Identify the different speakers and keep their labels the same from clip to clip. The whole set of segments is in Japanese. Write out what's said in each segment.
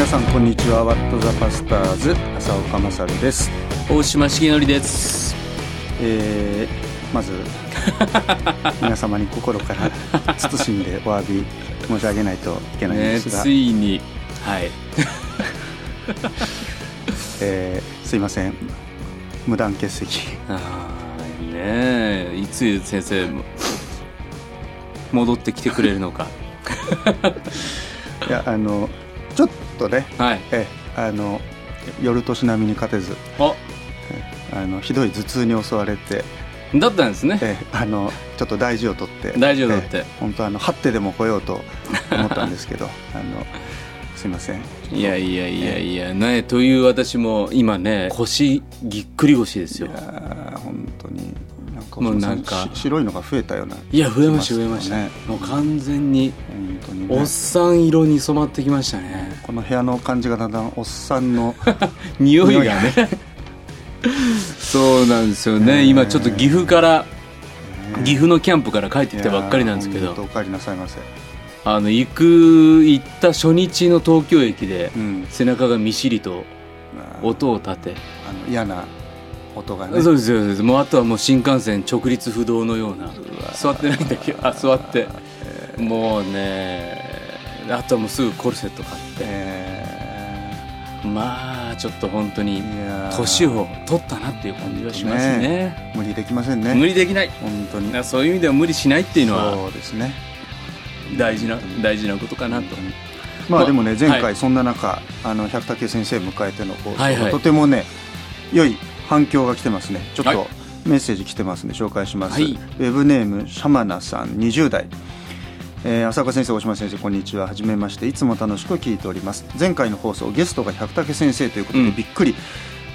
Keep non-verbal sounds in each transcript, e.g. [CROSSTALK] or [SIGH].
Speaker 1: 皆さんこんにちは。ワットザパスターズ浅岡勝です、
Speaker 2: 大島重則です。
Speaker 1: えー、まず [LAUGHS] 皆様に心から謹んでお詫び申し上げないといけないんで
Speaker 2: ね
Speaker 1: すが、
Speaker 2: ついに。はい。[LAUGHS]
Speaker 1: えーすいません。無断欠席。
Speaker 2: あーねえ。いつ先生も戻ってきてくれるのか。[LAUGHS]
Speaker 1: いやあのちょっとね
Speaker 2: はい。
Speaker 1: えあの夜年並みに勝てず
Speaker 2: あ。
Speaker 1: あのひどい頭痛に襲われて
Speaker 2: だったんですね。
Speaker 1: えあのちょっと大事を取って
Speaker 2: 大事を取って。
Speaker 1: え本当あの張ってでも来ようと思ったんですけどあのすいません。
Speaker 2: いやいやいやいやねという私も今ね腰ぎっくり腰ですよ。
Speaker 1: いやー本当になんか
Speaker 2: もうなんか
Speaker 1: し白いのが増えたようない
Speaker 2: や増えました増えました。
Speaker 1: ね
Speaker 2: もう完全におっさん色に染まってきましたね
Speaker 1: この部屋の感じがだんだんおっさんの [LAUGHS]
Speaker 2: 匂いがね。そうなんですよね。
Speaker 1: ね
Speaker 2: 今ちょっと岐阜から岐阜のキャンプから帰ってきたばっかりなんですけど。
Speaker 1: お帰りなさいませ。
Speaker 2: あの行く行った初日の東京駅で
Speaker 1: うん。
Speaker 2: 背中がみしりと
Speaker 1: まあ
Speaker 2: 音を立て、
Speaker 1: あの嫌な音がね。
Speaker 2: そうですそうです。もうあとはもう新幹線直立不動のような。座ってないんだけどあ座って。もうねあとはもうすぐコルセット買って。
Speaker 1: え
Speaker 2: まあちょっと本当に年を取ったなっていう感じがしますね。
Speaker 1: 無理できませんね。
Speaker 2: 無理できない。
Speaker 1: 本当に。
Speaker 2: そういう意味では無理しないっていうのは
Speaker 1: そうですね。
Speaker 2: 大事な大事なことかなと。まあ
Speaker 1: まあでもね前
Speaker 2: は
Speaker 1: 回そんな中、あの百武先生迎えての放送、
Speaker 2: はいはい。
Speaker 1: とてもね良い反響が来てますね。ちょっ
Speaker 2: はい。
Speaker 1: とメッセージ来てますんで紹介します、
Speaker 2: はい。
Speaker 1: ウェブネームシャマナさん20代えー浅岡先生大島先生こんにちは。はじめまして。いつも楽しく聞いております。前回の放送ゲストが百武先生ということで、
Speaker 2: うん。
Speaker 1: びっくり。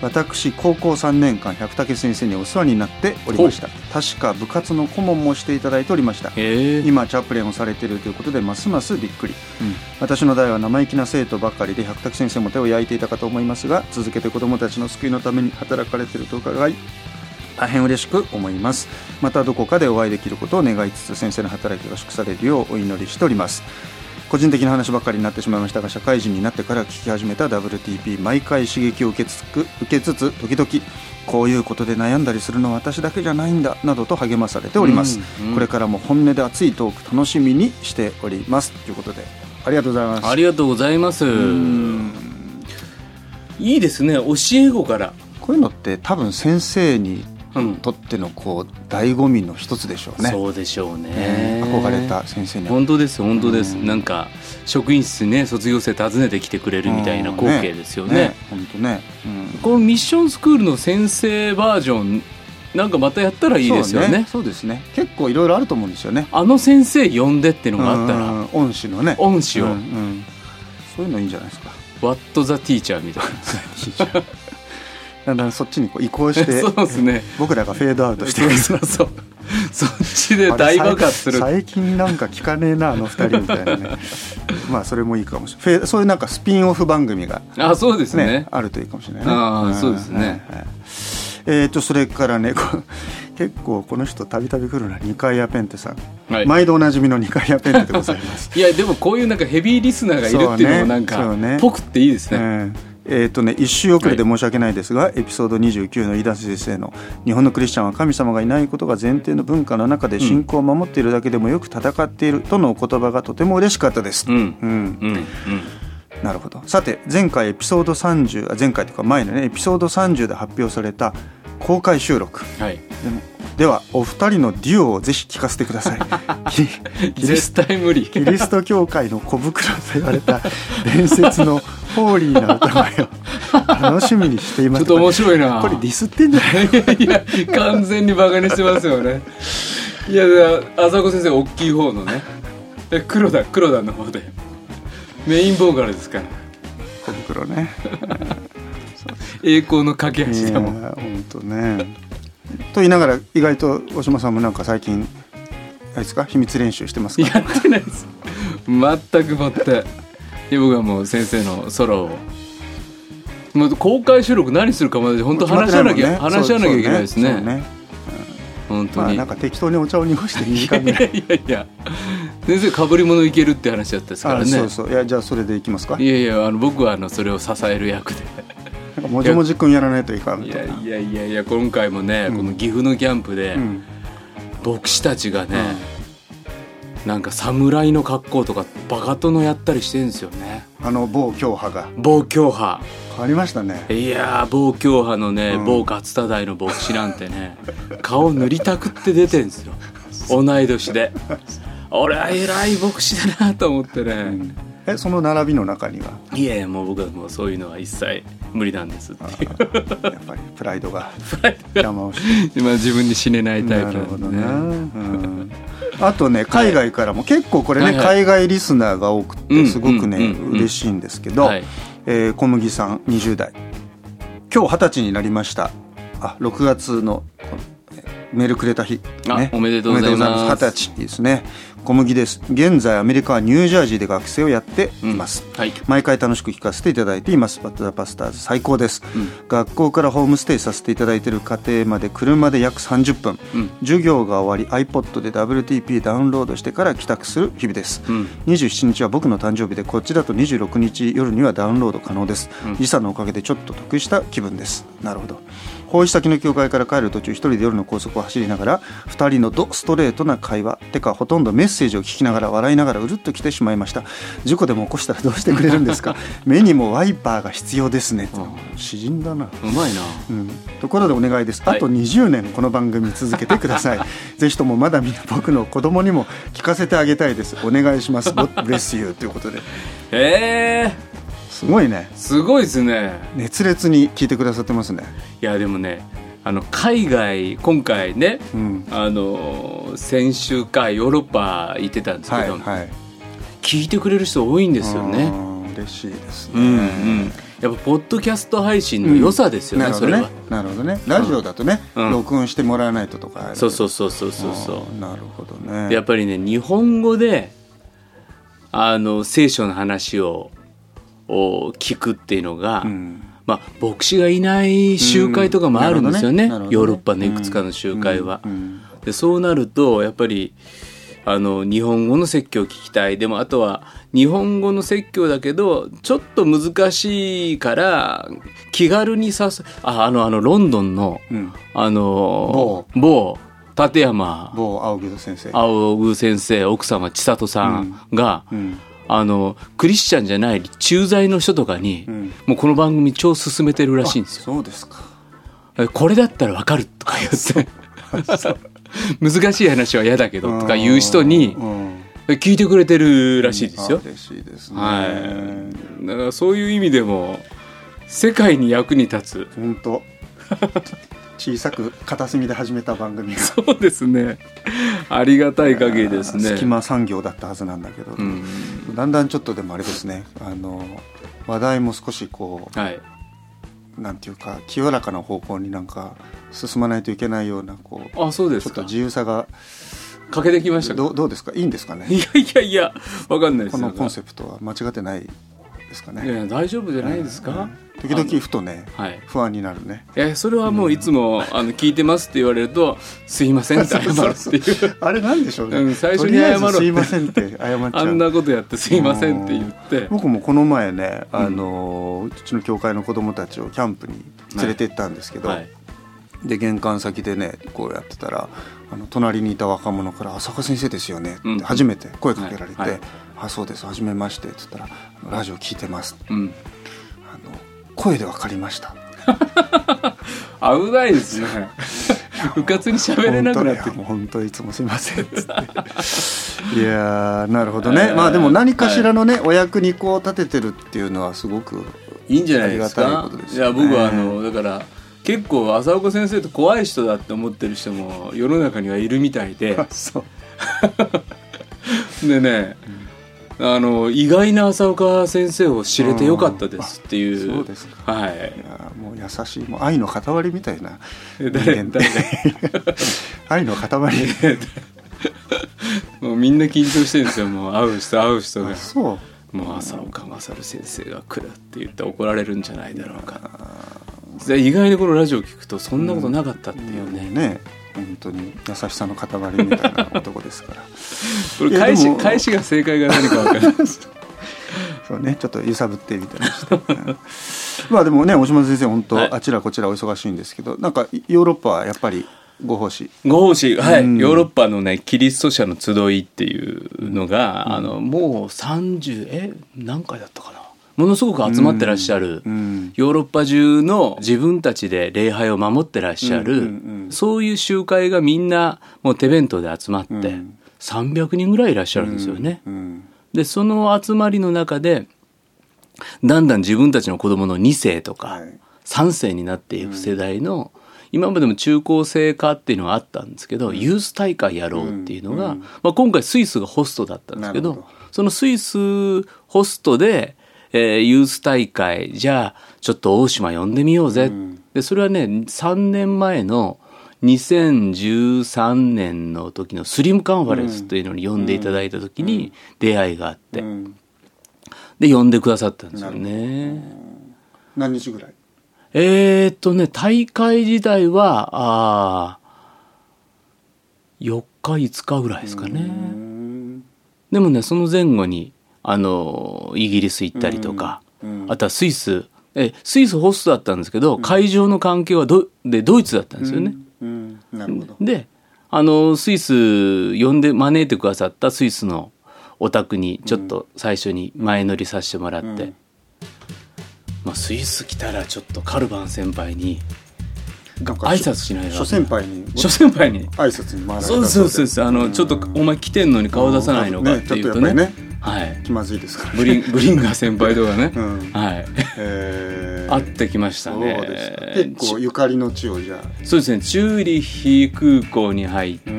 Speaker 1: 私高校3年間百武先生にお世話になっておりました。確か部活の顧問もしていただいておりました。今チャプレンをされているということでますますびっくり。
Speaker 2: うん。
Speaker 1: 私の代は生意気な生徒ばかりで百武先生も手を焼いていたかと思いますが続けて子どもたちの救いのために働かれていると伺い大変嬉しく思います。またどこかでお会いできることを願いつつ先生の働きが祝されるようお祈りしております。個人的な話ばかりになってしまいましたが社会人になってから聞き始めた WTP 毎回刺激を受けつく受けつつ時々こういうことで悩んだりするのは私だけじゃないんだなどと励まされております、
Speaker 2: うんうん。
Speaker 1: これからも本音で熱いトーク楽しみにしております。ということでありがとうございます。
Speaker 2: ありがとうございます。
Speaker 1: うん。
Speaker 2: いいですね。教え子から。
Speaker 1: こういうのって多分先生に
Speaker 2: うん。
Speaker 1: とってのこう醍醐味の一つでしょうね。
Speaker 2: そうでしょうね。
Speaker 1: ね。憧れた先生には。
Speaker 2: 本当です本当です。
Speaker 1: うん。
Speaker 2: なんか職員室ね卒業生訪ねてきてくれるみたいな光景ですよね。
Speaker 1: 本当ね。うん。
Speaker 2: このミッションスクールの先生バージョンなんかまたやったらいいですよね。
Speaker 1: そうそうですね。結構いろいろあると思うんですよね。
Speaker 2: あの先生呼んでっていうのがあったら。
Speaker 1: うん。恩師のね。
Speaker 2: 恩師を。
Speaker 1: うんうん。そういうのいいんじゃないですか「
Speaker 2: What the teacher」みたいな [LAUGHS]
Speaker 1: だんだんそっちにこう移行して [LAUGHS]
Speaker 2: そうですね。
Speaker 1: 僕らがフェードアウトして
Speaker 2: そうそう。そう。[LAUGHS] そっちで大爆発する。
Speaker 1: 最最近なんか聞かねえなあの二人みたいなね。[LAUGHS] まあそれもいいかもしれない。そういうなんかスピンオフ番組が
Speaker 2: あそうです
Speaker 1: ね。
Speaker 2: ね
Speaker 1: あるといいかもしれないね。
Speaker 2: あー
Speaker 1: ん
Speaker 2: そうですね。
Speaker 1: はいはい。えー、とそれからねこ結構この人たびたび来るな二階屋ペンテさん、
Speaker 2: はい。
Speaker 1: 毎度おなじみの二階屋ペンテでございます。
Speaker 2: いやでもこういうなんかヘビーリスナーがいるっていうのもなんか
Speaker 1: そうね
Speaker 2: ぽくっていいですね。
Speaker 1: えーえーとね、一周遅れで申し訳ないですが、エピソード29の飯田先生の「日本のクリスチャンは神様がいないことが前提の文化の中で信仰を守っているだけでもよく戦っている」とのお言葉がとても嬉しかったです。
Speaker 2: うん。
Speaker 1: うん。
Speaker 2: うん。うん。
Speaker 1: なるほど。さて前回エピソード30あ前回というか前のねエピソード30で発表された公開収録。
Speaker 2: はい。
Speaker 1: でもではお二人のデュオをぜひ聞かせてください。[LAUGHS] キキリス
Speaker 2: 絶対無理。
Speaker 1: キリスト教会の小袋と言われた [LAUGHS] 伝説のホーリーな歌声を [LAUGHS] 楽しみにしています。
Speaker 2: ちょっと面白いな。
Speaker 1: これディスってんじゃない？
Speaker 2: いや完全にバカにしてますよね。いや浅子先生大きい方のね。で黒田黒田の方で。メインボーカルですから。
Speaker 1: 小袋ね
Speaker 2: 栄光の架け橋だもん。
Speaker 1: 本当ね。と言いながら意外と大島さんもなんか最近あれですか？秘密練習してますか？
Speaker 2: やってないです。全くもって。で僕はもう先生のソロを。もう公開収録何するかまで本当話し合わなきゃ、話し合わなきゃいけないですね。
Speaker 1: そうそうね。
Speaker 2: 本当に、
Speaker 1: まあなんか適当にお茶を濁して2時間ぐらい
Speaker 2: いやいや。先生かぶり物いけるって話だったですからね。
Speaker 1: そうそう。いやじゃあそれでいきますか？
Speaker 2: いやいやあの僕はあのそれを支える役で [LAUGHS]
Speaker 1: もじもじくんやらないといかんみ
Speaker 2: いやいやいやいや今回もね、この岐阜のキャンプで、
Speaker 1: うん。
Speaker 2: 牧師たちがね、なんか侍の格好とかバカ殿やったりしてるんですよね。
Speaker 1: あの某教派が。
Speaker 2: 暴教派。
Speaker 1: 変わりましたね。
Speaker 2: いやー暴教派のね、
Speaker 1: うん。
Speaker 2: 某勝田大の牧師なんてね顔塗りたくって出てんですよ。[LAUGHS] 同い年で。俺は偉い牧師だなと思ってね、
Speaker 1: えその並びの中には？い
Speaker 2: やいやもう僕はもうそういうのは一切無理なんですっていう。
Speaker 1: やっぱりプライドが。邪魔をして。
Speaker 2: 今自分に死ねないタイ
Speaker 1: な
Speaker 2: プなね
Speaker 1: うん。あとね海外からも結構これね、海外リスナーが多く
Speaker 2: うん
Speaker 1: てすごくね、嬉しいんですけど、
Speaker 2: はい。
Speaker 1: えー小麦さん20代。今日二十歳になりました。あ6月のメールくれた日、
Speaker 2: あおめでとうございます。
Speaker 1: おめでとうございます。二十歳ですね小麦です。現在アメリカはニュージャージーで学生をやっています、
Speaker 2: はい。
Speaker 1: 毎回楽しく聞かせていただいています。バッターパスターズ最高です、
Speaker 2: うん。
Speaker 1: 学校からホームステイさせていただいている家庭まで車で約30分、
Speaker 2: うん。
Speaker 1: 授業が終わり iPod で WTP ダウンロードしてから帰宅する日々です、
Speaker 2: うん。
Speaker 1: 27日は僕の誕生日でこっちだと26日夜にはダウンロード可能です、
Speaker 2: うん。
Speaker 1: 時差のおかげでちょっと得した気分です。なるほど奉仕先の教会から帰る途中一人で夜の高速を走りながら2人のドストレートな会話てかほとんどメッセージを聞きながら笑いながらうるっと来てしまいました。事故でも起こしたらどうしてくれるんですか？[LAUGHS] 目にもワイパーが必要ですね。詩人だな。
Speaker 2: うまいな。
Speaker 1: うん、ところでお願いです、
Speaker 2: はい。
Speaker 1: あと20年この番組続けてください。[LAUGHS] ぜひともまだ見ぬ僕の子供にも聞かせてあげたいです。お願いします。God bless you ということで。
Speaker 2: えー、
Speaker 1: すごいね。
Speaker 2: すごいですね。
Speaker 1: 熱烈に聞いてくださってますね
Speaker 2: いやでもねあの海外今回ね
Speaker 1: うん。
Speaker 2: あの先週かヨーロッパ行ってたんですけど、
Speaker 1: はいはい。
Speaker 2: 聞いてくれる人多いんですよ
Speaker 1: う
Speaker 2: ね。
Speaker 1: ん嬉しいですね、
Speaker 2: うんうん、やっぱポッドキャスト配信の良さですよね、
Speaker 1: なるほどね。
Speaker 2: それは。
Speaker 1: なるほどね。ラジオだとね、
Speaker 2: うん。
Speaker 1: 録音してもらわないととか
Speaker 2: そうそうそうそうそうそ
Speaker 1: う。んなるほどね。
Speaker 2: う。やっぱりね日本語であの聖書の話をを聞くっていうのが、
Speaker 1: うん
Speaker 2: まあ牧師がいない集会とかもあるんですよね,、
Speaker 1: うんなるほどね。
Speaker 2: ヨーロッパのいくつかの集会は。
Speaker 1: うんうん
Speaker 2: でそうなるとやっぱりあの日本語の説教を聞きたい。でもあとは日本語の説教だけどちょっと難しいから気軽にさすああのあのロンドンの
Speaker 1: うん。
Speaker 2: あの某。立山。
Speaker 1: 某青木戸先生。
Speaker 2: 青宮先生奥様千里さんが、
Speaker 1: うん
Speaker 2: あのクリスチャンじゃない駐在の人とかに、
Speaker 1: うん
Speaker 2: もうこの番組超勧めてるらしいんですよ。
Speaker 1: そうですか
Speaker 2: えこれだったらわかるとか言って [LAUGHS] 難しい話は嫌だけどとか言う人に
Speaker 1: うん
Speaker 2: 聞いてくれてるらしいですよ
Speaker 1: あ。嬉しいですね
Speaker 2: はい。だからそういう意味でも世界に役に立つ。
Speaker 1: 本当小さく片隅で始めた番組が
Speaker 2: そうですね。ありがたい限りですね。
Speaker 1: 隙間産業だったはずなんだけど、
Speaker 2: うん。
Speaker 1: だんだんちょっとでもあれですねあの話題も少しこ
Speaker 2: はい。
Speaker 1: うなんていうか清らかな方向になんか進まないといけないようなこう
Speaker 2: あ、そうですか。
Speaker 1: ちょっと自由さが
Speaker 2: かけてきましたか？
Speaker 1: どうどうですか？いいんですかね？
Speaker 2: いやいやいや、わかんないですよ。
Speaker 1: このコンセプトは間違ってないですかね？
Speaker 2: いや大丈夫じゃないですか？
Speaker 1: 時々ふとね
Speaker 2: はい。
Speaker 1: 不安になるね。
Speaker 2: えそれはもういつも、あの聞いてますって言われるとすいませんって謝るっていう。[LAUGHS]
Speaker 1: あれなんでしょうね、
Speaker 2: うん最初に謝ろう
Speaker 1: ずすいませんって謝っちゃう。
Speaker 2: あんなことやってすいませんって言って。
Speaker 1: 僕もこの前ね、あのうちの教会の子供たちをキャンプに連れて行ったんですけど、
Speaker 2: はい。
Speaker 1: で玄関先でねこうやってたらあの隣にいた若者から「浅香先生ですよね」
Speaker 2: うん。
Speaker 1: って初めて声かけられて「
Speaker 2: はい。はい
Speaker 1: あそうです。初めまして」って言ったらあの「ラジオ聞いてます」
Speaker 2: うん。
Speaker 1: あの声で分かりました。
Speaker 2: 危ないですね。うかつに喋れなくなって。
Speaker 1: 本当いつもすいませんいやーなるほどね、まあでも何かしらのね、お役にこう立ててるっていうのはすごく
Speaker 2: いいんじゃないですか。
Speaker 1: たい
Speaker 2: や僕はあのだから結構浅岡先生と怖い人だって思ってる人も世の中にはいるみたいで。[LAUGHS] [LAUGHS] でねあの意外な浅岡先生を知れてよかったですっていう。
Speaker 1: そうですか。
Speaker 2: はい。
Speaker 1: いやもう優しいもう愛の塊みたいな人間
Speaker 2: 誰？
Speaker 1: 愛の塊。[LAUGHS]
Speaker 2: もうみんな緊張してるんですよ。もう会う人会う人が。
Speaker 1: あそう。
Speaker 2: もう浅岡勝先生が来るって言って怒られるんじゃないだろうか。で意外にこのラジオを聞くとそんなことなかったっていうね,、
Speaker 1: ね本当に優しさの塊みたいな男ですから。[LAUGHS]
Speaker 2: これ返し返しが正解が何か分からない。[LAUGHS]
Speaker 1: そうねちょっと揺さぶってみたいな [LAUGHS] まあでもね大島先生本当、
Speaker 2: はい。
Speaker 1: あちらこちらお忙しいんですけどなんかヨーロッパはやっぱりご奉仕。
Speaker 2: ご奉仕はい、
Speaker 1: うん。
Speaker 2: ヨーロッパのねキリスト者の集いっていうのが、あのもう30え何回だったかな？ものすごく集まってらっしゃる、
Speaker 1: うん
Speaker 2: ヨーロッパ中の自分たちで礼拝を守ってらっしゃる、そういう集会がみんなもう手弁当で集まって、
Speaker 1: うん。
Speaker 2: 300人ぐらいいらっしゃるんですよね。
Speaker 1: うん
Speaker 2: でその集まりの中でだんだん自分たちの子供の2世とか
Speaker 1: はい。
Speaker 2: 3世になっていく世代の、今までも中高生化っていうのがあったんですけど、ユース大会やろうっていうのが、
Speaker 1: うん
Speaker 2: まあ、今回スイスがホストだったんですけど。そのスイスホストで、えーユース大会じゃあちょっと大島呼んでみようぜ、
Speaker 1: うん。
Speaker 2: でそれはね3年前の2013年の時のスリムカンファレンスというのに呼んでいただいた時に出会いがあって、
Speaker 1: うん。
Speaker 2: で呼んでくださったんですよね。
Speaker 1: 何日ぐらい？
Speaker 2: えー、っとね大会自体はあー4日5日ぐらいですかね。
Speaker 1: うん。
Speaker 2: でもねその前後にあのイギリス行ったりとか、
Speaker 1: うん。
Speaker 2: あとはスイス。えスイスホストだったんですけど、会場の関係はドでドイツだったんですよね。
Speaker 1: うん。なるほど。
Speaker 2: であのスイス呼んで招いてくださったスイスのお宅にちょっと最初に前乗りさせてもらって、
Speaker 1: うん。
Speaker 2: まあ、スイス来たらちょっとカルバン先輩に挨拶しないと
Speaker 1: 諸先輩に？
Speaker 2: 諸先輩に。
Speaker 1: 挨拶に回られた
Speaker 2: そうそうそうそうあのちょっとお前来てんのに顔出さないのかっていうとね。
Speaker 1: ね
Speaker 2: はい。
Speaker 1: 気まずいですからね。
Speaker 2: ブリンブリンガー先輩とかね、
Speaker 1: うん。
Speaker 2: はい。
Speaker 1: えー。
Speaker 2: 会ってきましたね。
Speaker 1: 結構ゆかりの地をじゃあ。
Speaker 2: そうですね。チューリッヒ空港に入って、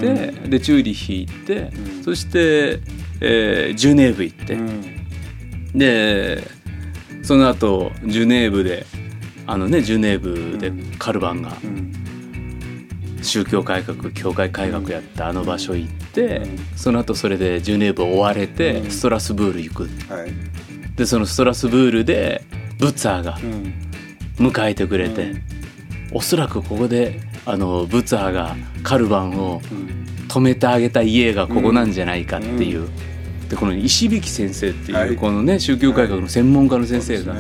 Speaker 1: う
Speaker 2: でチューリッヒ行って、
Speaker 1: うん。
Speaker 2: そして、えージュネーブ行って、
Speaker 1: うん。
Speaker 2: でその後ジュネーブであのねジュネーブでカルバンが
Speaker 1: うん
Speaker 2: 宗教改革教会改革やったあの場所行って、
Speaker 1: うん
Speaker 2: その後それでジュネーブ追われて、
Speaker 1: うん。
Speaker 2: ストラスブール行く。
Speaker 1: はい。
Speaker 2: でそのストラスブールでブッツァーが
Speaker 1: うん。
Speaker 2: 迎えてくれて、
Speaker 1: うん。
Speaker 2: おそらくここであのブッツァーがカルバンを
Speaker 1: うん。
Speaker 2: 止めてあげた家がここなんじゃないかっていう、でこの石引先生っていう、
Speaker 1: はい。
Speaker 2: このね宗教改革の専門家の先生が、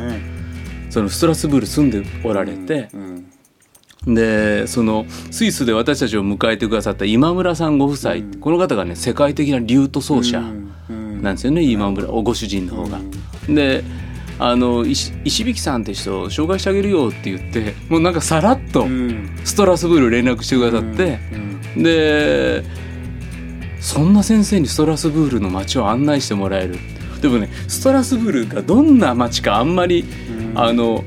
Speaker 1: そ
Speaker 2: のストラスブール住んでおられて、
Speaker 1: うん
Speaker 2: でそのスイスで私たちを迎えてくださった今村さんご夫妻、
Speaker 1: うん。
Speaker 2: この方がね世界的なリュート奏者
Speaker 1: うん
Speaker 2: なんですよね、今村おご主人の方が。であの石石引さんって人を紹介してあげるよって言ってもうなんかさらっと
Speaker 1: うん。
Speaker 2: ストラスブール連絡してくださって、
Speaker 1: うん
Speaker 2: でそんな先生にストラスブールの街を案内してもらえる。でもねストラスブールがどんな街かあんまり、
Speaker 1: うん。
Speaker 2: あの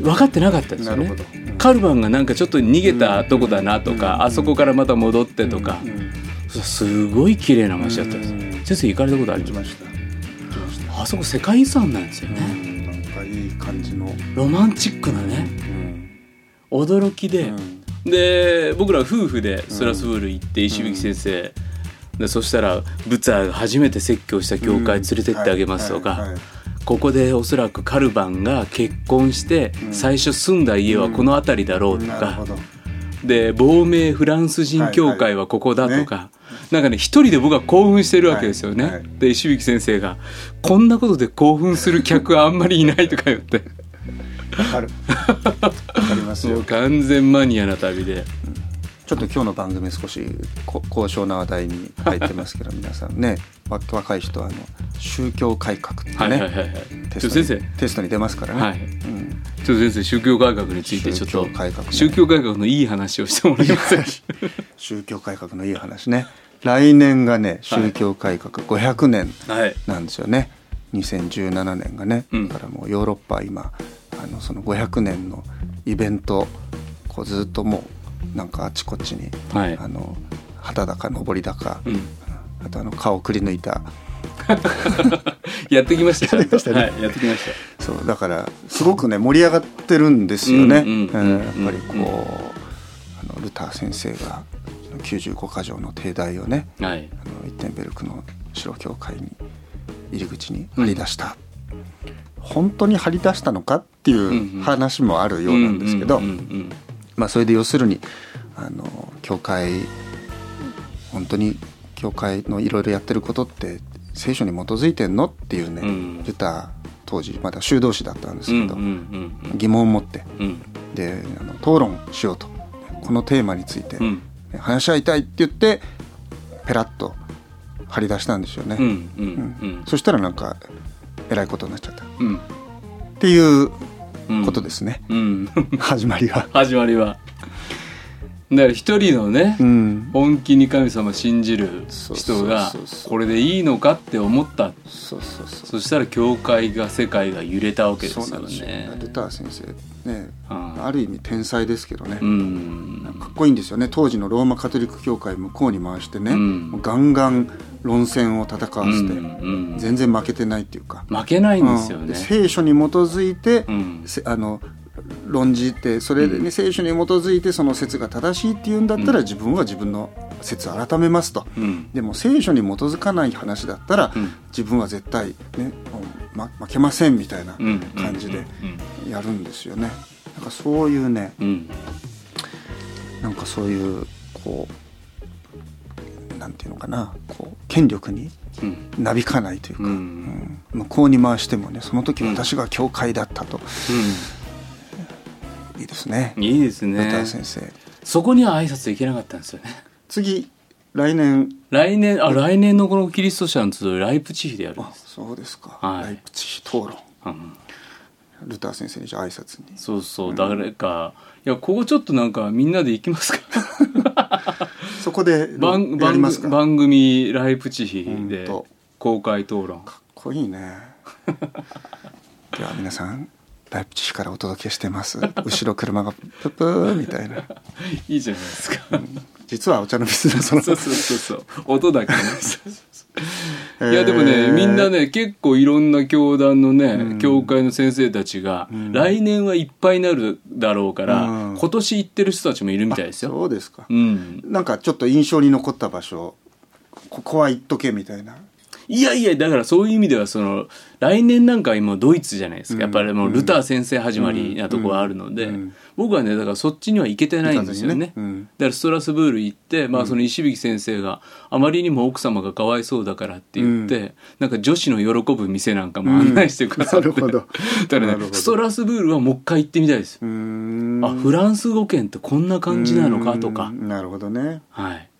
Speaker 2: 分かってなかったですよね。
Speaker 1: なるほど。うん
Speaker 2: カルバンがなんかちょっと逃げたとこだなとか、
Speaker 1: うん。
Speaker 2: あそこからまた戻ってとか、
Speaker 1: うん。
Speaker 2: すごい綺麗な街だったんです、
Speaker 1: うん。
Speaker 2: 先生行かれたことありま
Speaker 1: した？
Speaker 2: あそこ世界遺産なんですよね、
Speaker 1: うん。なんかいい感じの。
Speaker 2: ロマンチックなね。
Speaker 1: うん。
Speaker 2: 驚きで、
Speaker 1: うん。
Speaker 2: で僕ら夫婦でストラスブール行って石引先生、でそしたらブツァーが初めて説教した教会連れてってあげますとか、ここでおそらくカルバンが結婚して
Speaker 1: うん。
Speaker 2: 最初住んだ家はこの辺りだろうとか。で亡命フランス人教会はここだとか、なんかね一人で僕は興奮してるわけですよね。で石引先生が「こんなことで興奮する客はあんまりいない」とか言って。
Speaker 1: わかる。わかりますよ。
Speaker 2: 完全マニアな旅で。
Speaker 1: ちょっと今日の番組少しこ高尚な話題に入ってますけど皆さんねわ若い人はあの宗教改革ってね、
Speaker 2: はいはいはいはい。
Speaker 1: テストテストに出ますからね、
Speaker 2: はい。
Speaker 1: うん。
Speaker 2: ちょっと先生宗教改革についてちょっと
Speaker 1: 宗教改革
Speaker 2: のいい話をしてもらえません [LAUGHS]
Speaker 1: 宗教改革のいい話ね。来年がね宗教改革500年
Speaker 2: はい。
Speaker 1: なんですよね、2017年がね、
Speaker 2: うん。
Speaker 1: だからもうヨーロッパは今あのその500年のイベントこうずっともうなんかあちこちに、
Speaker 2: はい。
Speaker 1: あの旗高上り高、
Speaker 2: うん。
Speaker 1: あとあの顔をくり抜いた。[LAUGHS]
Speaker 2: やってきましたちゃんと。
Speaker 1: やってきましたね。
Speaker 2: はいやってきました。
Speaker 1: そうだからすごくね盛り上がってるんですよね。
Speaker 2: うんうんうん
Speaker 1: うん。やっぱりこう、あのルター先生が95箇条の帝大をね
Speaker 2: はい。
Speaker 1: あのイッテンベルクの城教会に入り口に張り出した、本当に張り出したのかっていう話もあるようなんですけど、まあ、それで要するにあの教会本当に教会のいろいろやってることって聖書に基づいてんのっていうね、うん、ルター当時まだ修道士だったんですけど、疑問を持って、うん、であの討論しようと。このテーマについて、話し合いたいって言ってペラッと張り出したんですよね、そしたらなんかえらいことになっちゃった、っていうことですね、始まりは。
Speaker 2: 始まりはだから一人のね、うん、本気に神様信じる人がこれでいいのかって思った。そうそうそう。そしたら教会が世界が揺れたわけですよね。
Speaker 1: ルター先生ね、ある意味天才ですけどね、うん、かっこいいんですよね。当時のローマカトリック教会向こうに回してね、うん、ガンガン論戦を戦わせて、うんうん、全然負けてないっていうか。
Speaker 2: 負けないんですよね、
Speaker 1: 聖書に基づいて、あの論じてそれでね、うん、聖書に基づいてその説が正しいっていうんだったら、自分は自分の説を改めますと、うん、でも聖書に基づかない話だったら、自分は絶対ね、ま、負けませんみたいな感じでやるんですよね。なんかそういうね、うん、なんかそういうこうなんていうのかなこう権力になびかないというか、うん、向こうに回してもねその時私が教会だったと。いいですね。
Speaker 2: いいですね。
Speaker 1: 先生。
Speaker 2: そこには挨拶いけなかったんですよね。
Speaker 1: 次来年。
Speaker 2: 来年あ来年のこのキリスト者の集いライプチヒでやるんです。
Speaker 1: そうですか、はい、ライプチヒ討論、うん、ルター先生にじゃ挨拶に。
Speaker 2: そうそう、うん、誰か。いやここちょっとなんかみんなで行きますか？[LAUGHS]
Speaker 1: そこで
Speaker 2: 番番番組ライプチヒで公開討論。
Speaker 1: かっこいいね。[LAUGHS] では皆さんライプチヒからお届けしてます。[LAUGHS] 後ろ車がププーみたいな。[LAUGHS]
Speaker 2: いいじゃないですか、うん、
Speaker 1: 実はお茶の水のその
Speaker 2: そうそうそうそう。音だけね。[LAUGHS] いやでもね、みんなね結構いろんな教団のね、うん、教会の先生たちが、うん、来年はいっぱいになるだろうから、うん、今年行ってる人たちもいるみたいですよ。
Speaker 1: そうですか、うん、なんかちょっと印象に残った場所ここは行っとけみたいない
Speaker 2: やいやだからそういう意味ではその来年なんか今ドイツじゃないですか、やっぱりもうルター先生始まりなとこがあるので、僕はねだからそっちには行けてないんですよね、だからストラスブール行って、まあ、その石引先生があまりにも奥様がかわいそうだからって言って、なんか女子の喜ぶ店なんかも案内してくださって、[LAUGHS] だからねストラスブールはもう一回行ってみたいです。あフランス語圏ってこんな感じなのかとか。
Speaker 1: なるほどね。
Speaker 2: はい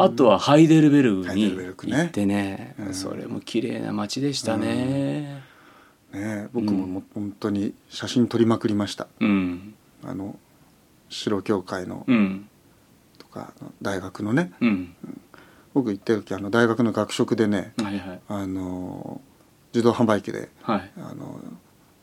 Speaker 2: あとはハイデルベルグに行ってね、ね、それも綺麗な街でしたね。
Speaker 1: ね僕もも本当に写真撮りまくりました。うん、あの白教会の、うん、とか大学のね、うん、僕行った時あの大学の学食でね、はいはい、あの自動販売機で、はい、あの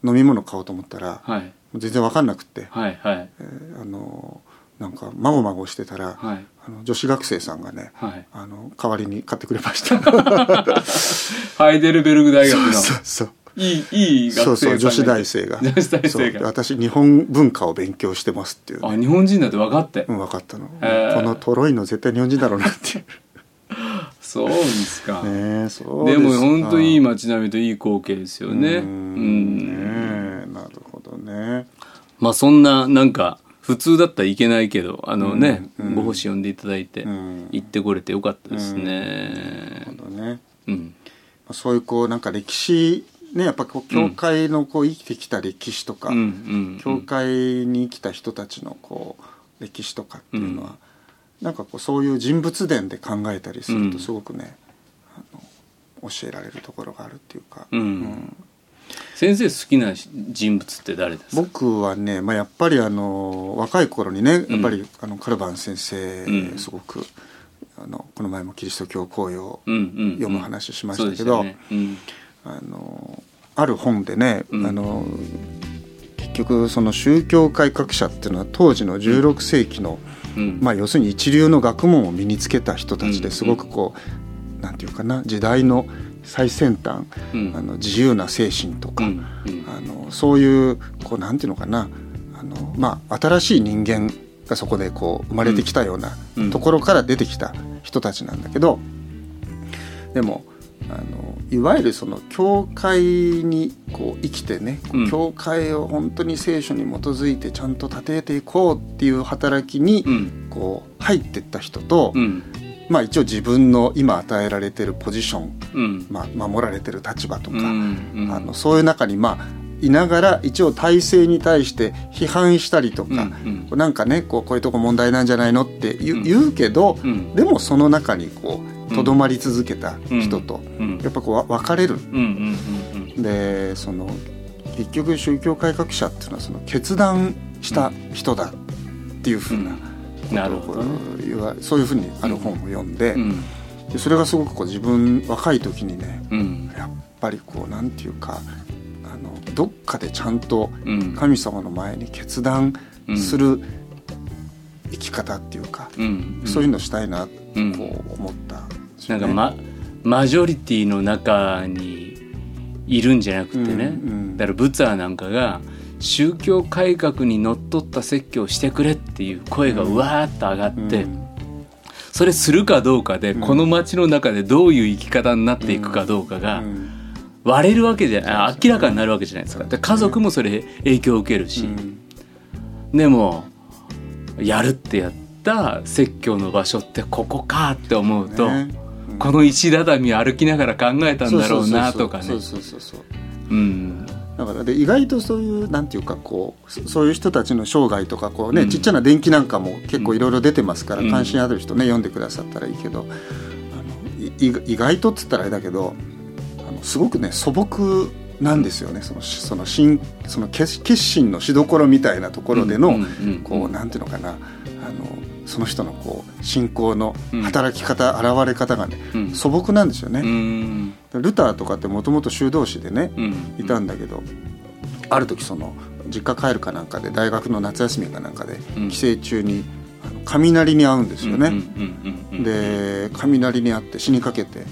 Speaker 1: 飲み物買おうと思ったら、はい、全然分かんなくって、はいはい。えー、あのなんかまごまごしてたら、はい、あの女子学生さんがね、はい、あの代わりに買ってくれました。[LAUGHS]
Speaker 2: ハイデルベルグ大学の。
Speaker 1: そうそう
Speaker 2: いいいい学生
Speaker 1: そうそう女子大生が。女子大生が。私日本文化を勉強してますっていう、
Speaker 2: ね、あ日本人だって分かって。
Speaker 1: うん分かったの。このとろいの絶対日本人だろうなっていう。[LAUGHS]
Speaker 2: そうですか。ねそうでも本当いい街並みといい光景ですよね。うん。
Speaker 1: ねなるほどね。
Speaker 2: まあそんななんか普通だったらいけないけどあのね、うん、ご星呼んでいただいて、行ってこれてよかったですね。
Speaker 1: そういうこうなんか歴史ねやっぱこう教会のこう生きてきた歴史とか、うん、教会に生きた人たちのこう歴史とかっていうのは、うん、なんかこうそういう人物伝で考えたりするとすごくね、教えられるところがあるっていうか。うん
Speaker 2: 先生好きな人物って誰ですか？
Speaker 1: 僕はね、まあ、やっぱりあの若い頃にねやっぱり、あのカルバン先生、すごくあのこの前もキリスト教公用を読む話しましたけど、あのある本でね、あの結局その宗教改革者っていうのは当時の16世紀の、まあ、要するに一流の学問を身につけた人たちですごくこう、なんていうかな時代の最先端、うん、あの自由な精神とか、うんうん、あのそういうこうなんていうのかな。あの、まあ、新しい人間がそこでこう生まれてきたようなところから出てきた人たちなんだけどでもあのいわゆるその教会にこう生きてね、
Speaker 2: うん。
Speaker 1: 教会を本当に聖書に基づいてちゃんと立てていこうっていう働きに
Speaker 2: うん。
Speaker 1: こう入っていった人と、
Speaker 2: うん
Speaker 1: まあ一応自分の今与えられてるポジション、
Speaker 2: うん。
Speaker 1: まあ、守られてる立場とか、
Speaker 2: うんうん。
Speaker 1: あのそういう中にまあいながら一応体制に対して批判したりとか、
Speaker 2: うん
Speaker 1: なんかねこうこういうとこ問題なんじゃないのって言う,、
Speaker 2: うん。
Speaker 1: 言うけど、
Speaker 2: うん。
Speaker 1: でもその中にこうとどまり続けた人と、
Speaker 2: うん。
Speaker 1: やっぱこうわ分かれる。
Speaker 2: うんうんうん。
Speaker 1: でその結局宗教改革者っていうのはその決断した人だっていうふうな
Speaker 2: うんなるほどね。
Speaker 1: そういうふうにある本を読んで,、
Speaker 2: うん。
Speaker 1: でそれがすごくこう自分若い時にね
Speaker 2: うん。
Speaker 1: やっぱりこうなんていうかあのどっかでちゃんと
Speaker 2: うん。
Speaker 1: 神様の前に決断する生き方っていうか、
Speaker 2: うん。
Speaker 1: そういうのしたいなと思ったね。
Speaker 2: なんかママジョリティの中にいるんじゃなくてね、だからブツァーなんかが宗教改革にのっとった説教をしてくれっていう声がうわーっと上がって、
Speaker 1: うん。
Speaker 2: それするかどうかで、
Speaker 1: うん。
Speaker 2: この街の中でどういう生き方になっていくかどうかが
Speaker 1: うん。
Speaker 2: 割れるわけじゃないあ明らかになるわけじゃないですか。で家族もそれ影響を受けるし、
Speaker 1: うん。
Speaker 2: でもやるってやった説教の場所ってここかって思うと、この石畳を歩きながら考えたんだろうなとかね
Speaker 1: だからで意外とそういうなんていうかこうそそういう人たちの生涯とかこうね、
Speaker 2: うん。
Speaker 1: ちっちゃな伝記なんかも結構いろいろ出てますから、
Speaker 2: うん。
Speaker 1: 関心ある人ね読んでくださったらいいけどあのい意意外とっつったらあれだけどあのすごくね素朴なんですよねそのしその心その決決心のしどころみたいなところでの、こうなんていうのかなあのその人のこう信仰の
Speaker 2: うん。
Speaker 1: 働き方、現れ方がね
Speaker 2: うん。
Speaker 1: 素朴なんですよね。
Speaker 2: うん
Speaker 1: ルターとかってもともと修道士でね、
Speaker 2: うん。
Speaker 1: いたんだけど、ある時その実家帰るかなんかで大学の夏休みかなんかで
Speaker 2: うん。
Speaker 1: 帰省中に雷に遭うんですよね。
Speaker 2: うんうんうんうん。
Speaker 1: で雷に遭って死にかけて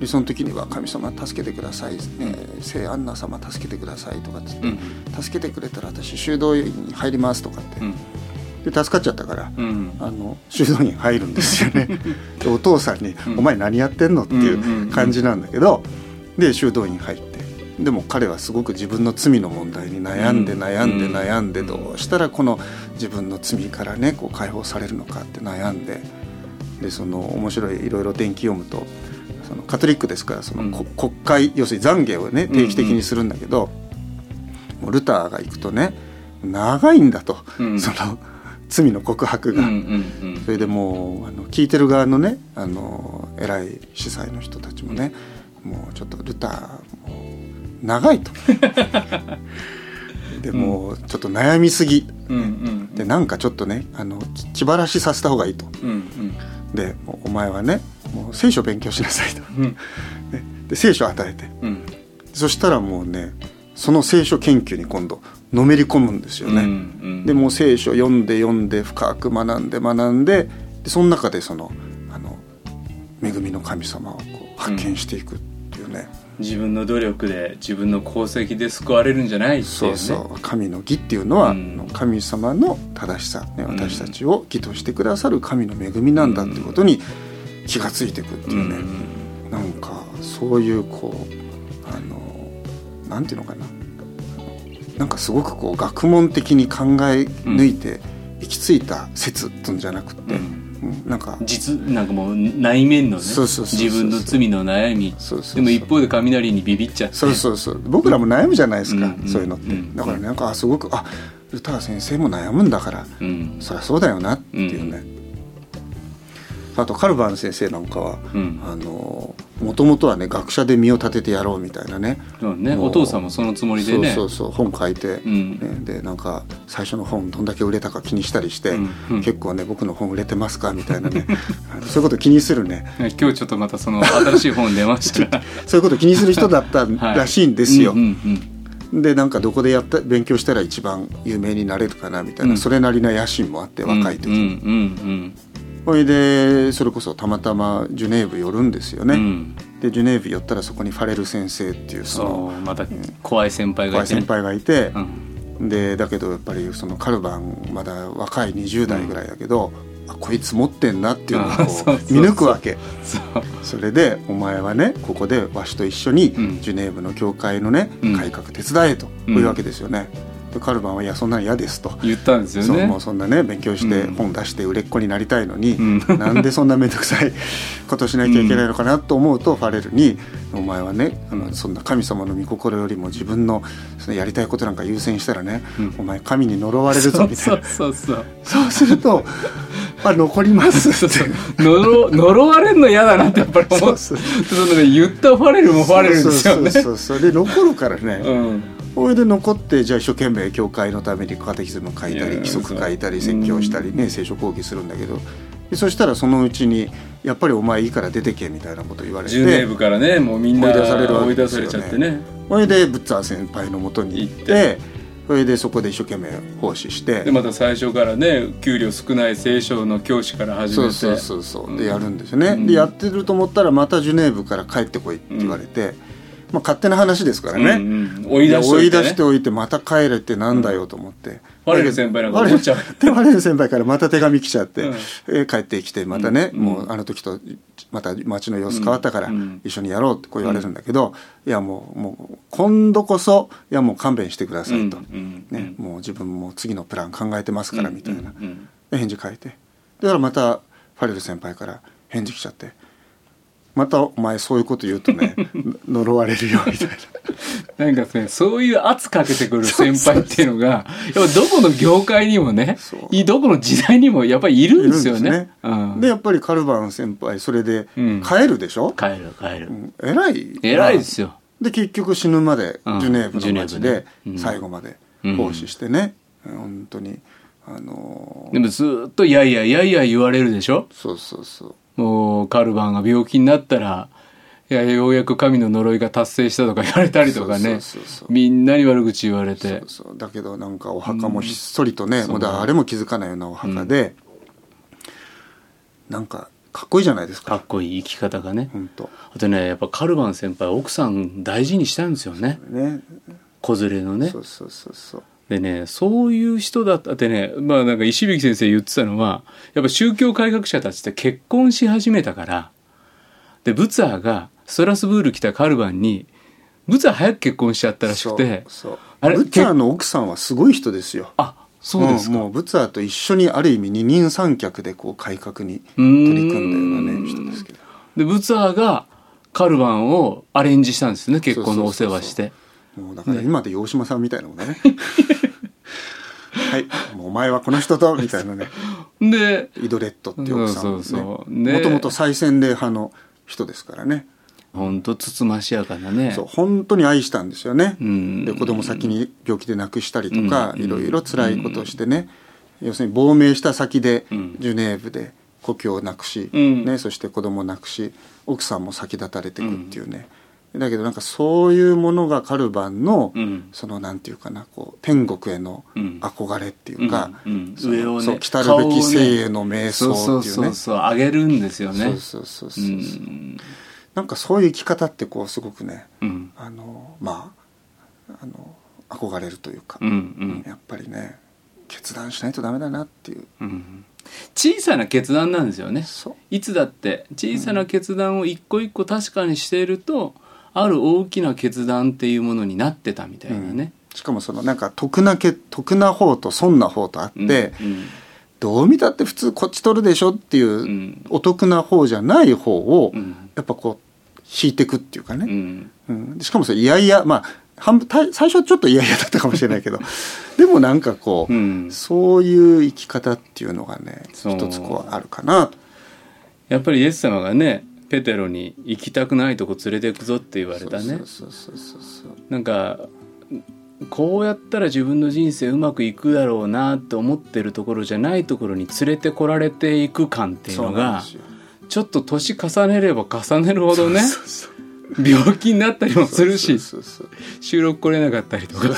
Speaker 1: でその時には「神様助けてください」えー聖アンナ様助けてください」とかっつって、
Speaker 2: うん。
Speaker 1: 助けてくれたら私修道院に入ります」とかって、
Speaker 2: うん
Speaker 1: で助かっちゃったから。
Speaker 2: うん。
Speaker 1: あの修道院入るんですよね。[LAUGHS] でお父さんに
Speaker 2: うん「
Speaker 1: お前何やってんの?」っていう感じなんだけどで修道院入って。でも彼はすごく自分の罪の問題に悩んで
Speaker 2: うん。
Speaker 1: 悩んで
Speaker 2: うん。
Speaker 1: 悩んでどうしたらこの自分の罪からねこう解放されるのかって悩んで。でその面白いいろいろ伝記読むとそのカトリックですからその、国会要するに懺悔をね定期的にするんだけど、もうルターが行くとね長いんだと、
Speaker 2: うん。
Speaker 1: その罪の告白が。それでもうあの聞いてる側のねあの偉い司祭の人たちもねもうちょっとルターもう長いと。[LAUGHS] でもうちょっと悩みすぎ。でなんかちょっとねあのき気晴らしさせた方がいいと。
Speaker 2: うんうん。
Speaker 1: でお前はねもう聖書勉強しなさいと、
Speaker 2: うん。
Speaker 1: ね、で聖書与えて。
Speaker 2: うん。
Speaker 1: そしたらもうねその聖書研究に今度のめり込むんですよね、
Speaker 2: うん
Speaker 1: でもう聖書読んで読んで深く学んで学んででその中でそのあの恵みの神様をこう発見していくっていうね、
Speaker 2: 自分の努力で自分の功績で救われるんじゃないっていうね。
Speaker 1: そうそう。神の義っていうのは、
Speaker 2: うん。
Speaker 1: 神様の正しさ、ね、私たちを義としてくださる神の恵みなんだっていうことに気がついていくっていうね、なんかそういうこうあのなんていうのかななんかすごくこう学問的に考え抜いて行き着いた説ってんじゃなくて、なんか。
Speaker 2: 実なんかもう内面のね自分の罪の悩み。でも一方で雷にビビっちゃって。
Speaker 1: そうそうそう。僕らも悩むじゃないですか、
Speaker 2: うん。
Speaker 1: そういうのって、
Speaker 2: うん。
Speaker 1: だからなんかあすごくあルター先生も悩むんだから。
Speaker 2: うん。
Speaker 1: そりゃそうだよなっていうね、あとカルバン先生なんかは
Speaker 2: うん。
Speaker 1: あのもともとはね学者で身を立ててやろうみたいなね。
Speaker 2: ね。お父さんもそのつもりでね。
Speaker 1: そうそうそう本書いて、
Speaker 2: うん。
Speaker 1: ね、でなんか最初の本どんだけ売れたか気にしたりして、
Speaker 2: うん。うん。
Speaker 1: 結構ね僕の本売れてますかみたいなね。[LAUGHS] そういうこと気にするね。
Speaker 2: 今日ちょっとまたその新しい本出ましたら。[LAUGHS]
Speaker 1: そういうこと気にする人だったらしいんですよ。
Speaker 2: うんうん
Speaker 1: でなんかどこでやった勉強したら一番有名になれるかなみたいな、
Speaker 2: うん。
Speaker 1: それなりな野心もあって
Speaker 2: うん
Speaker 1: 若い時。
Speaker 2: うんう
Speaker 1: に、
Speaker 2: ん
Speaker 1: それでそれこそたまたまジュネーブ寄るんですよね、
Speaker 2: うん。うん
Speaker 1: でジュネーブ寄ったらそこにファレル先生っていうその
Speaker 2: また怖い先輩がいて。ね
Speaker 1: 怖い先輩がいて、
Speaker 2: うん。
Speaker 1: でだけどやっぱりそのカルバンまだ若い20代ぐらいだけど、あこいつ持ってんなっていうのを見抜くわけ。
Speaker 2: そ
Speaker 1: れでお前はねここでわしと一緒に
Speaker 2: うん。
Speaker 1: ジュネーブの教会のね、
Speaker 2: うん。
Speaker 1: 改革手伝えとこういうわけですよね。でカルバンは「いやそんなの嫌です」と。
Speaker 2: 言ったんですよね。
Speaker 1: そうもうそんなね勉強して
Speaker 2: うん。
Speaker 1: 本出して売れっ子になりたいのに、
Speaker 2: う [LAUGHS] ん
Speaker 1: なんでそんな面倒くさい [LAUGHS] ことしなきゃいけないのかなと思うと、ファレルに「お前はねあのそんな神様の御心よりも自分のそのやりたいことなんか優先したらね、
Speaker 2: うん。
Speaker 1: お前神に呪われるぞ」みたい
Speaker 2: そう
Speaker 1: な
Speaker 2: そうそう。
Speaker 1: そうすると「あ残ります」って。
Speaker 2: 呪呪われるの嫌だなってやっぱり思う。
Speaker 1: そうそう。
Speaker 2: そのね言ったファレルもファレルですよね。
Speaker 1: そうそうそうそう。で残るからね、
Speaker 2: うん
Speaker 1: それで残ってじゃあ一生懸命教会のためにカテキズム書いたり規則書いたり説教したりね聖書講義するんだけどでそしたらそのうちに「やっぱりお前いいから出てけ」みたいなこと言われ
Speaker 2: ジュネー
Speaker 1: て
Speaker 2: ブからねもうみんな
Speaker 1: 追い出されるわけですよね。それでブッツァー先輩のもとに行っ
Speaker 2: て
Speaker 1: それでそこで一生懸命奉仕して
Speaker 2: でまた最初からね給料少ない聖書の教師から始めて。
Speaker 1: そうそうそうそう。で
Speaker 2: うん。
Speaker 1: やるんですよね、
Speaker 2: うん。
Speaker 1: でやってると思ったらまたジュネーブから帰ってこいって言われて、まあ勝手な話ですからね、
Speaker 2: うんうん追い出してお
Speaker 1: 追い
Speaker 2: いてね
Speaker 1: 出しておいてまた帰れってなんだよと思って、
Speaker 2: ファレル先輩なんか怒っちゃう。
Speaker 1: でファレル先輩からまた手紙来ちゃって、
Speaker 2: うん。
Speaker 1: えー帰ってきてまたね、
Speaker 2: うん
Speaker 1: もうあの時とまた街の様子変わったから
Speaker 2: うん
Speaker 1: 一緒にやろうってこう言われるんだけど、いやもうもう今度こそいやもう勘弁してくださいと、
Speaker 2: うんうん
Speaker 1: ね、もう自分も次のプラン考えてますからみたいな、返事書いて。だからまたファレル先輩から返事来ちゃって。またお前そういうこと言うとね [LAUGHS] 呪われるよみたいな。
Speaker 2: なんかねそういう圧かけてくる先輩っていうのがやっぱどこの業界にもねどこの時代にもやっぱりいるんですよね。うん。
Speaker 1: でやっぱりカルバン先輩それで
Speaker 2: うん。
Speaker 1: 帰るでしょ、
Speaker 2: 帰る帰る。
Speaker 1: うん。偉い。
Speaker 2: 偉いですよ。
Speaker 1: で結局死ぬまで
Speaker 2: うん。
Speaker 1: ジュネーブの街で最後まで奉仕してね、本当にあのー
Speaker 2: でもずーっといやいやいやいや言われるでしょ？
Speaker 1: そうそうそう
Speaker 2: もうカルバンが病気になったらいやようやく神の呪いが達成したとか言われたりとかね。みんなに悪口言われて。
Speaker 1: だけどなんかお墓もひっそりとね、
Speaker 2: うん。
Speaker 1: もう誰も気づかないようなお墓で、なんかかっこいいじゃないですか。
Speaker 2: かっこいい生き方がね。
Speaker 1: 本当。
Speaker 2: あとねやっぱカルバン先輩奥さん大事にしたんですよね。
Speaker 1: ね。
Speaker 2: 子連れのね。
Speaker 1: そうそうそうそう
Speaker 2: でねそういう人だったってねまあなんか石引先生言ってたのはやっぱ宗教改革者たちって結婚し始めたからでブツァーがストラスブール来たカルバンにブツァー早く結婚しちゃったらしくて
Speaker 1: そうそう。
Speaker 2: あれ
Speaker 1: ブッツァーの奥さんはすごい人ですよ。
Speaker 2: あそうですか、
Speaker 1: んもうブツァーと一緒にある意味二人三脚でこう改革に
Speaker 2: う
Speaker 1: 取り組んだようなね人ですけど。
Speaker 2: でブツァーがカルバンをアレンジしたんですね結婚のお世話して
Speaker 1: もうだから今で洋島さんみたいなもんだね。[LAUGHS] はい。もうお前はこの人とみたいなね。
Speaker 2: で
Speaker 1: イドレットっていう奥さんもともと再選礼派の人ですからね。
Speaker 2: ほんとつつましやかなね。
Speaker 1: そう本当に愛したんですよね。
Speaker 2: うん。
Speaker 1: で子供先に病気で亡くしたりとか
Speaker 2: うん。
Speaker 1: いろいろ辛いことをしてね。要するに亡命した先で
Speaker 2: うん。
Speaker 1: ジュネーブで故郷を亡くし、
Speaker 2: うん。
Speaker 1: ね、そして子供を亡くし奥さんも先立たれていくっていうね、だけどなんかそういうものがカルバンの、
Speaker 2: うん。
Speaker 1: そのなんていうかなこう天国への
Speaker 2: うん。
Speaker 1: 憧れっていうか、
Speaker 2: うんうん。上をね
Speaker 1: そう来たるべき生への瞑
Speaker 2: そうそう
Speaker 1: 想っていうね。
Speaker 2: そうそうあげるんですよね。
Speaker 1: そうそうそうそうう、
Speaker 2: ん
Speaker 1: なんかそういう生き方ってこうすごくね
Speaker 2: うん。
Speaker 1: あのまああの憧れるというか、
Speaker 2: うんうん。
Speaker 1: やっぱりね決断しないとダメだなっていう。
Speaker 2: うん。小さな決断なんですよね。
Speaker 1: そう。
Speaker 2: いつだって小さな決断を一個一個確かにしていると、ある大きな決断っていうものになってたみたいなね、
Speaker 1: しかもそのなんか得なけ得な方と損な方とあって、
Speaker 2: うんうん。
Speaker 1: どう見たって普通こっち取るでしょっていう、
Speaker 2: ん。
Speaker 1: お得な方じゃない方を、
Speaker 2: うん。
Speaker 1: やっぱこう引いていくっていうか
Speaker 2: う
Speaker 1: ね、
Speaker 2: ん。
Speaker 1: うん。しかもそれいやいやまあ半分た最初はちょっといやいやだったかもしれないけどでもなんかこう、
Speaker 2: うん。
Speaker 1: そういう生き方っていうのがね一つこうあるかなと。
Speaker 2: やっぱりイエス様がねペテロに行きたくないとこ連れてくぞって言われたね。
Speaker 1: そうそうそうそうそう。
Speaker 2: なんかこうやったら自分の人生うまくいくだろうなって思ってるところじゃないところに連れてこられていく感っていうのがちょっと年重ねれば重ねるほどね病気になったりもするし収録来れなかったりとか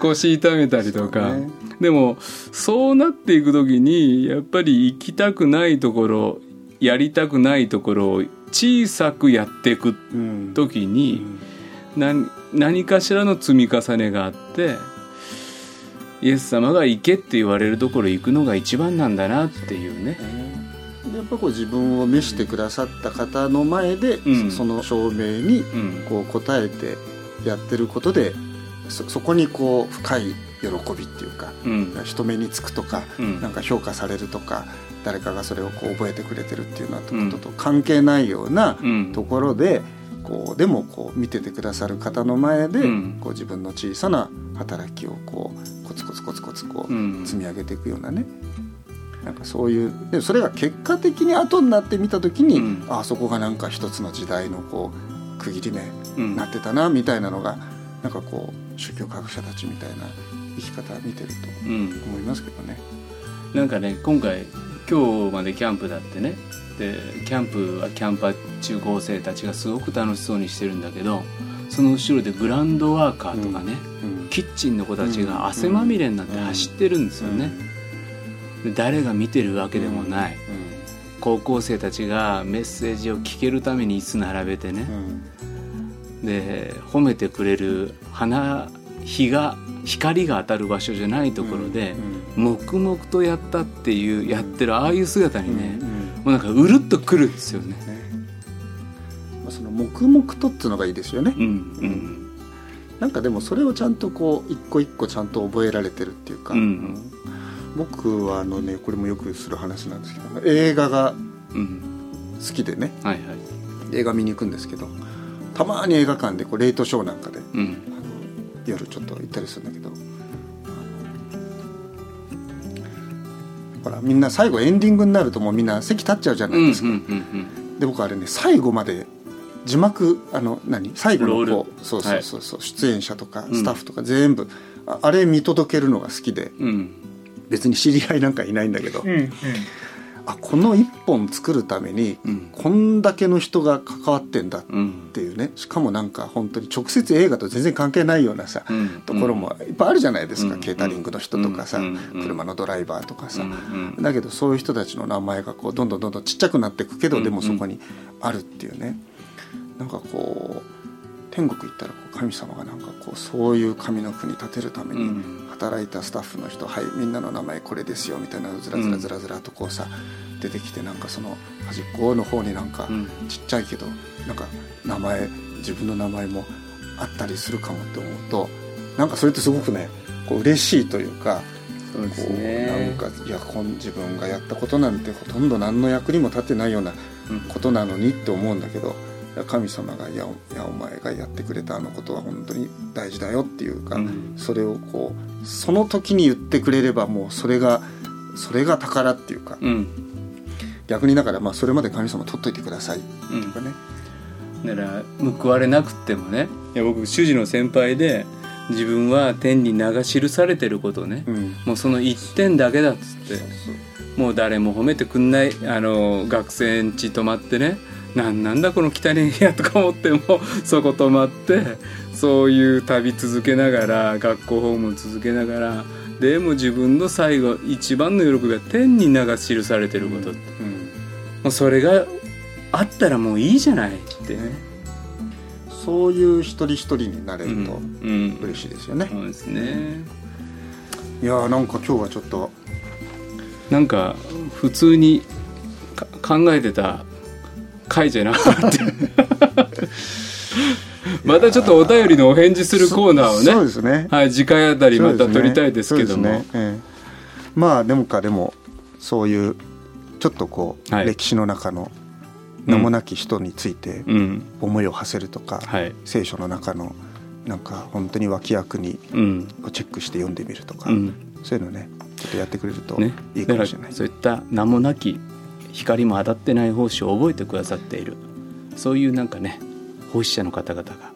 Speaker 2: 腰痛めたりとか、
Speaker 1: ね。
Speaker 2: でもそうなっていく時にやっぱり行きたくないところやりたくないところを小さくやっていく
Speaker 1: うん。
Speaker 2: 時に、
Speaker 1: うん。
Speaker 2: 何何かしらの積み重ねがあってイエス様が行けって言われるところ行くのが一番なんだなっていうね。
Speaker 1: やっぱこう自分を召してくださった方の前で、
Speaker 2: うん。
Speaker 1: その証明に
Speaker 2: うん。
Speaker 1: こう応えてやってることでそそこにこう深い喜びっていうか
Speaker 2: うん。
Speaker 1: 人目につくとか
Speaker 2: うん。
Speaker 1: なんか評価されるとか誰かがそれをこう覚えてくれてるっていうようなことと関係ないような
Speaker 2: うん。
Speaker 1: ところでこうでもこう見ててくださる方の前で
Speaker 2: うん。
Speaker 1: こう自分の小さな働きをこうコツコツコツコツこ
Speaker 2: う
Speaker 1: うん。積み上げていくようなね。なんかそういうでそれが結果的に後になって見た時に、
Speaker 2: うん。
Speaker 1: あそこがなんか一つの時代のこう区切り目
Speaker 2: うん。
Speaker 1: になってたなみたいなのがなんかこう宗教科学者たちみたいな生き方見てると
Speaker 2: うん。
Speaker 1: 思いますけどね。
Speaker 2: なんかね今回今日までキャンプだってね。でキャンプはキャンパー中高生たちがすごく楽しそうにしてるんだけどその後ろでグランドワーカーとかね、
Speaker 1: うん。
Speaker 2: キッチンの子たちが汗まみれになって走ってるんですよね、で誰が見てるわけでもない、高校生たちがメッセージを聞けるために椅子並べてね。
Speaker 1: う、ん。
Speaker 2: で褒めてくれる花日が光が当たる場所じゃないところで、黙々とやったっていうやってるああいう姿にね、
Speaker 1: うんうん
Speaker 2: もうなんかうるっとくるんですよね。
Speaker 1: ね。まあその黙々とっていうのがいいですよね、
Speaker 2: うんうん。
Speaker 1: なんかでもそれをちゃんとこう一個一個ちゃんと覚えられてるっていうか、
Speaker 2: うん
Speaker 1: 僕はあのねこれもよくする話なんですけど映画が
Speaker 2: うん。
Speaker 1: 好きでね。
Speaker 2: はいはい。
Speaker 1: 映画見に行くんですけどたまに映画館でこうレイトショーなんかで夜ちょっと行ったりするんだけど。ほらみんな最後エンディングになるともうみんな席立っちゃうじゃ
Speaker 2: う
Speaker 1: なんいですか、で僕あれね最後まで字幕あの何？最後の
Speaker 2: ロ
Speaker 1: こうそうそうそうそう、出演者とか
Speaker 2: ん。
Speaker 1: スタッフとか全部、ああれ見届けるのが好きで。
Speaker 2: うんうん。
Speaker 1: 別に知り合いなんかいないんだけど、
Speaker 2: うんうん
Speaker 1: あこの一本作るために
Speaker 2: うん。
Speaker 1: こんだけの人が関わってんだっ
Speaker 2: うん
Speaker 1: ていうね。しかもなんか本当に直接映画と全然関係ないようなさ、
Speaker 2: うん。
Speaker 1: ところもいっぱいあるじゃないですか、
Speaker 2: うん。
Speaker 1: ケータリングの人とかさ、
Speaker 2: うん。
Speaker 1: 車のドライバーとかさ、だけどそういう人たちの名前がこうどんどんどんどんちっちゃくなっていくけど、
Speaker 2: うん。
Speaker 1: でもそこにあるっていうね。なんかこう天国行ったらこう神様がなんかこうそういう神の国立てるために
Speaker 2: うん
Speaker 1: 働いたスタッフの人「はいみんなの名前これですよ」みたいなのずらずらずらずらとこうさ出てきてなんかその端っこの方になんか
Speaker 2: うん。
Speaker 1: ちっちゃいけどなんか名前自分の名前もあったりするかもって思うとなんかそれってすごくねこう嬉しいというか
Speaker 2: そうです
Speaker 1: こう
Speaker 2: ね
Speaker 1: なんかいやこん自分がやったことなんてほとんど何の役にも立ってないような
Speaker 2: うん。
Speaker 1: ことなのにって思うんだけど神様がいや「いやお前がやってくれたあのことは本当に大事だよ」っていうか、
Speaker 2: うん。
Speaker 1: それをこうその時に言ってくれればもうそれがそれが宝っていうか
Speaker 2: うん。
Speaker 1: 逆にだからまあそれまで神様取っといてください
Speaker 2: うん。
Speaker 1: とかね、
Speaker 2: だから報われなくってもねいや僕主事の先輩で自分は天に名が記されてることをね、
Speaker 1: うん。
Speaker 2: もうその一点だけだっつってもう誰も褒めてくんないあの学生ん家泊まってねなんなんだこの汚い部屋とか思ってもそこ泊まってそういう旅続けながら学校訪問続けながらでも自分の最後一番の喜びは天に名が記されてること、も
Speaker 1: うん。
Speaker 2: うそれがあったらもういいじゃないって。ね。
Speaker 1: そういう一人一人になれ
Speaker 2: うん。
Speaker 1: ると
Speaker 2: うん。
Speaker 1: 嬉しいですよね、
Speaker 2: そうですね。
Speaker 1: いやーなんか今日はちょっと。
Speaker 2: なんか普通にか考えてた回じゃなかった。[LAUGHS] またちょっとお便りのお返事するコーナーを
Speaker 1: そそう
Speaker 2: ね、
Speaker 1: ですね。
Speaker 2: はい、次回あたりまた撮りたいですけども、
Speaker 1: ね。ええ。まあでもかでもそういうちょっとこう、
Speaker 2: はい。
Speaker 1: 歴史の中の名もなき人について
Speaker 2: うん、
Speaker 1: 思いを馳せるとか、
Speaker 2: はい、
Speaker 1: 聖書の中のなんか本当に脇役に
Speaker 2: うん、
Speaker 1: チェックして読んでみるとか、
Speaker 2: うん、
Speaker 1: そういうのねちょっとやってくれると
Speaker 2: ね、
Speaker 1: いい
Speaker 2: だか
Speaker 1: かもしれない、
Speaker 2: らそういった名もなき光も当たってない奉仕を覚えてくださっている、そういうなんかね、奉仕者の方々が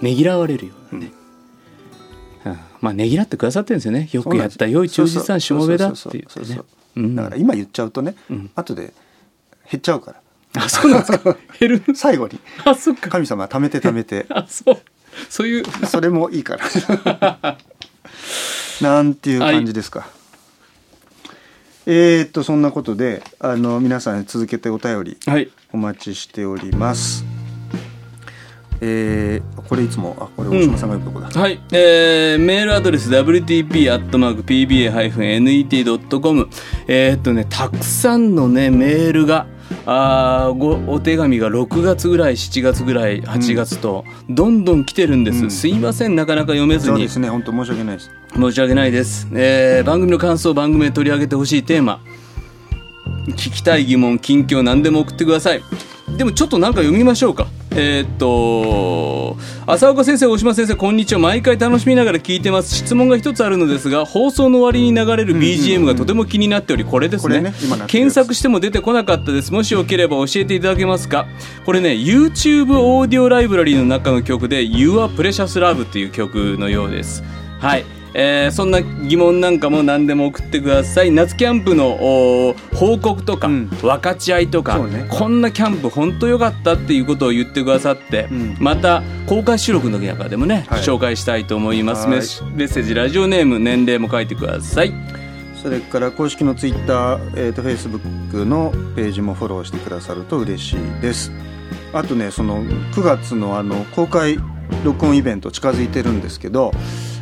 Speaker 2: ねぎらわれるようなね。うんまあねぎらってくださってるんですよね。よくやった良い忠実なしもべだって言ってね
Speaker 1: そうそうそうそう。
Speaker 2: うん
Speaker 1: だから今言っちゃうとね、
Speaker 2: うん
Speaker 1: 後で減っちゃうから
Speaker 2: あ、そうなんですか。減る。
Speaker 1: 最後に
Speaker 2: あ、そっか。
Speaker 1: 神様は貯めて貯めて
Speaker 2: あ、そう。そういう。
Speaker 1: それもいいからなんていう感じですか、えー、っとそんなことであの皆さん続けてお便り
Speaker 2: はい。
Speaker 1: お待ちしております。えー、これいつもあこれ大島さんが呼ぶとこだ、
Speaker 2: はい、えー、メールアドレス wtp.pba-net.com えー、っとねたくさんのねメールがあごお手紙が6月ぐらい7月ぐらい8月とどんどん来てるんです、
Speaker 1: うん。
Speaker 2: すいませんなかなか読めずに。
Speaker 1: そうですね。本当申し訳ないです
Speaker 2: 申し訳ないです、えー番組の感想番組で取り上げてほしいテーマ。聞きたい疑問近況何でも送ってください。でもちょっとなんか読みましょうか。えーっと浅岡先生大島先生こんにちは。毎回楽しみながら聞いてます。質問が一つあるのですが放送の終わりに流れる BGM がとても気になっておりこれですね。
Speaker 1: ね
Speaker 2: 検索しても出てこなかったです。もしよければ教えていただけますか？これね YouTube オーディオライブラリーの中の曲で Your Precious Love っていう曲のようです。はいえーそんな疑問なんかも何でも送ってください。夏キャンプの報告とか、
Speaker 1: うん。
Speaker 2: 分かち合いとか、
Speaker 1: ね。
Speaker 2: こんなキャンプ本当良かったっていうことを言ってくださって、
Speaker 1: うん。
Speaker 2: また公開収録の時なんかでもね、
Speaker 1: はい。
Speaker 2: 紹介したいと思います。
Speaker 1: はい。
Speaker 2: メッセージラジオネーム年齢も書いてください。
Speaker 1: それから公式のツイッター、えー、とフェイスブックのページもフォローしてくださると嬉しいです。あとねその9月のあの公開録音イベント近づいてるんですけど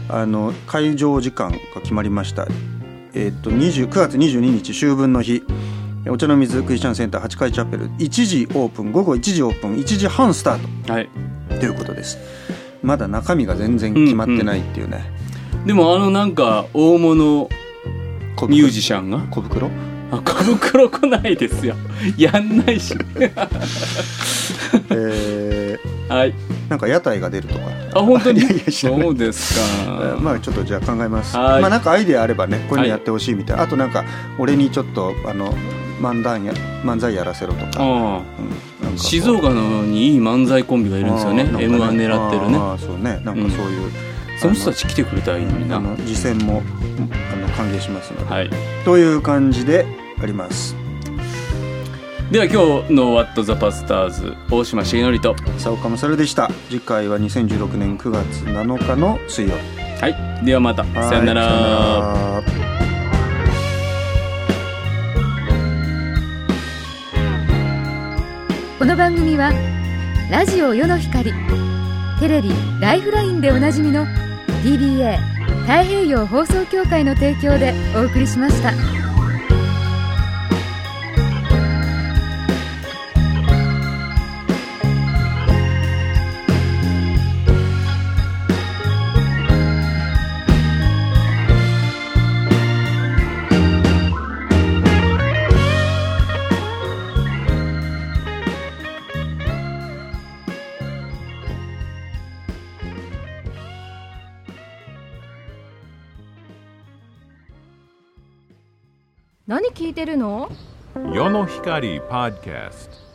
Speaker 1: あの会場時間が決まりました、えー、と20 9月22日秋分の日。お茶の水クリスチャンセンター8階チャペル。1時オープン午後1時オープン1時半スター
Speaker 2: はい。
Speaker 1: トということです。まだ中身が全然決まってないっていうね、
Speaker 2: でもあのなんか大物ミュージシャンが？
Speaker 1: 小袋？
Speaker 2: あ小袋来ないですよ。やんないし。[LAUGHS]
Speaker 1: え
Speaker 2: はい。
Speaker 1: ー、なんか屋台が出るとか。
Speaker 2: あ本当に？
Speaker 1: いやいや
Speaker 2: そうです
Speaker 1: えー
Speaker 2: か。[LAUGHS]
Speaker 1: まあちょっとじゃあ考えます。
Speaker 2: はい。
Speaker 1: まあなんかアイデアあればね、こういう
Speaker 2: はい
Speaker 1: のやってほしいみたいな。あとなんか俺にちょっとあの漫談や漫才やらせろとか。うん
Speaker 2: 静岡のにいい漫才コンビがいるんですよね。
Speaker 1: あーなんか
Speaker 2: m 1狙ってるね。
Speaker 1: あーそうね。なんかそういう、
Speaker 2: その人たち来てくれたらいいのにな。
Speaker 1: あの次戦もあの歓迎しますので、
Speaker 2: はい。
Speaker 1: という感じであります。
Speaker 2: では今日の「What the Pastors」大島重則と
Speaker 1: 佐岡勝でした。次回は2016年9月7日の水曜日。
Speaker 2: はいではまた
Speaker 1: はい
Speaker 2: さよなら
Speaker 1: さよなら
Speaker 3: この番組はラジオ世の光テレビ「ライフライン」でおなじみの TBA 太平洋放送協会の提供でお送りしました。聞いてるの？
Speaker 4: 世の光 Podcast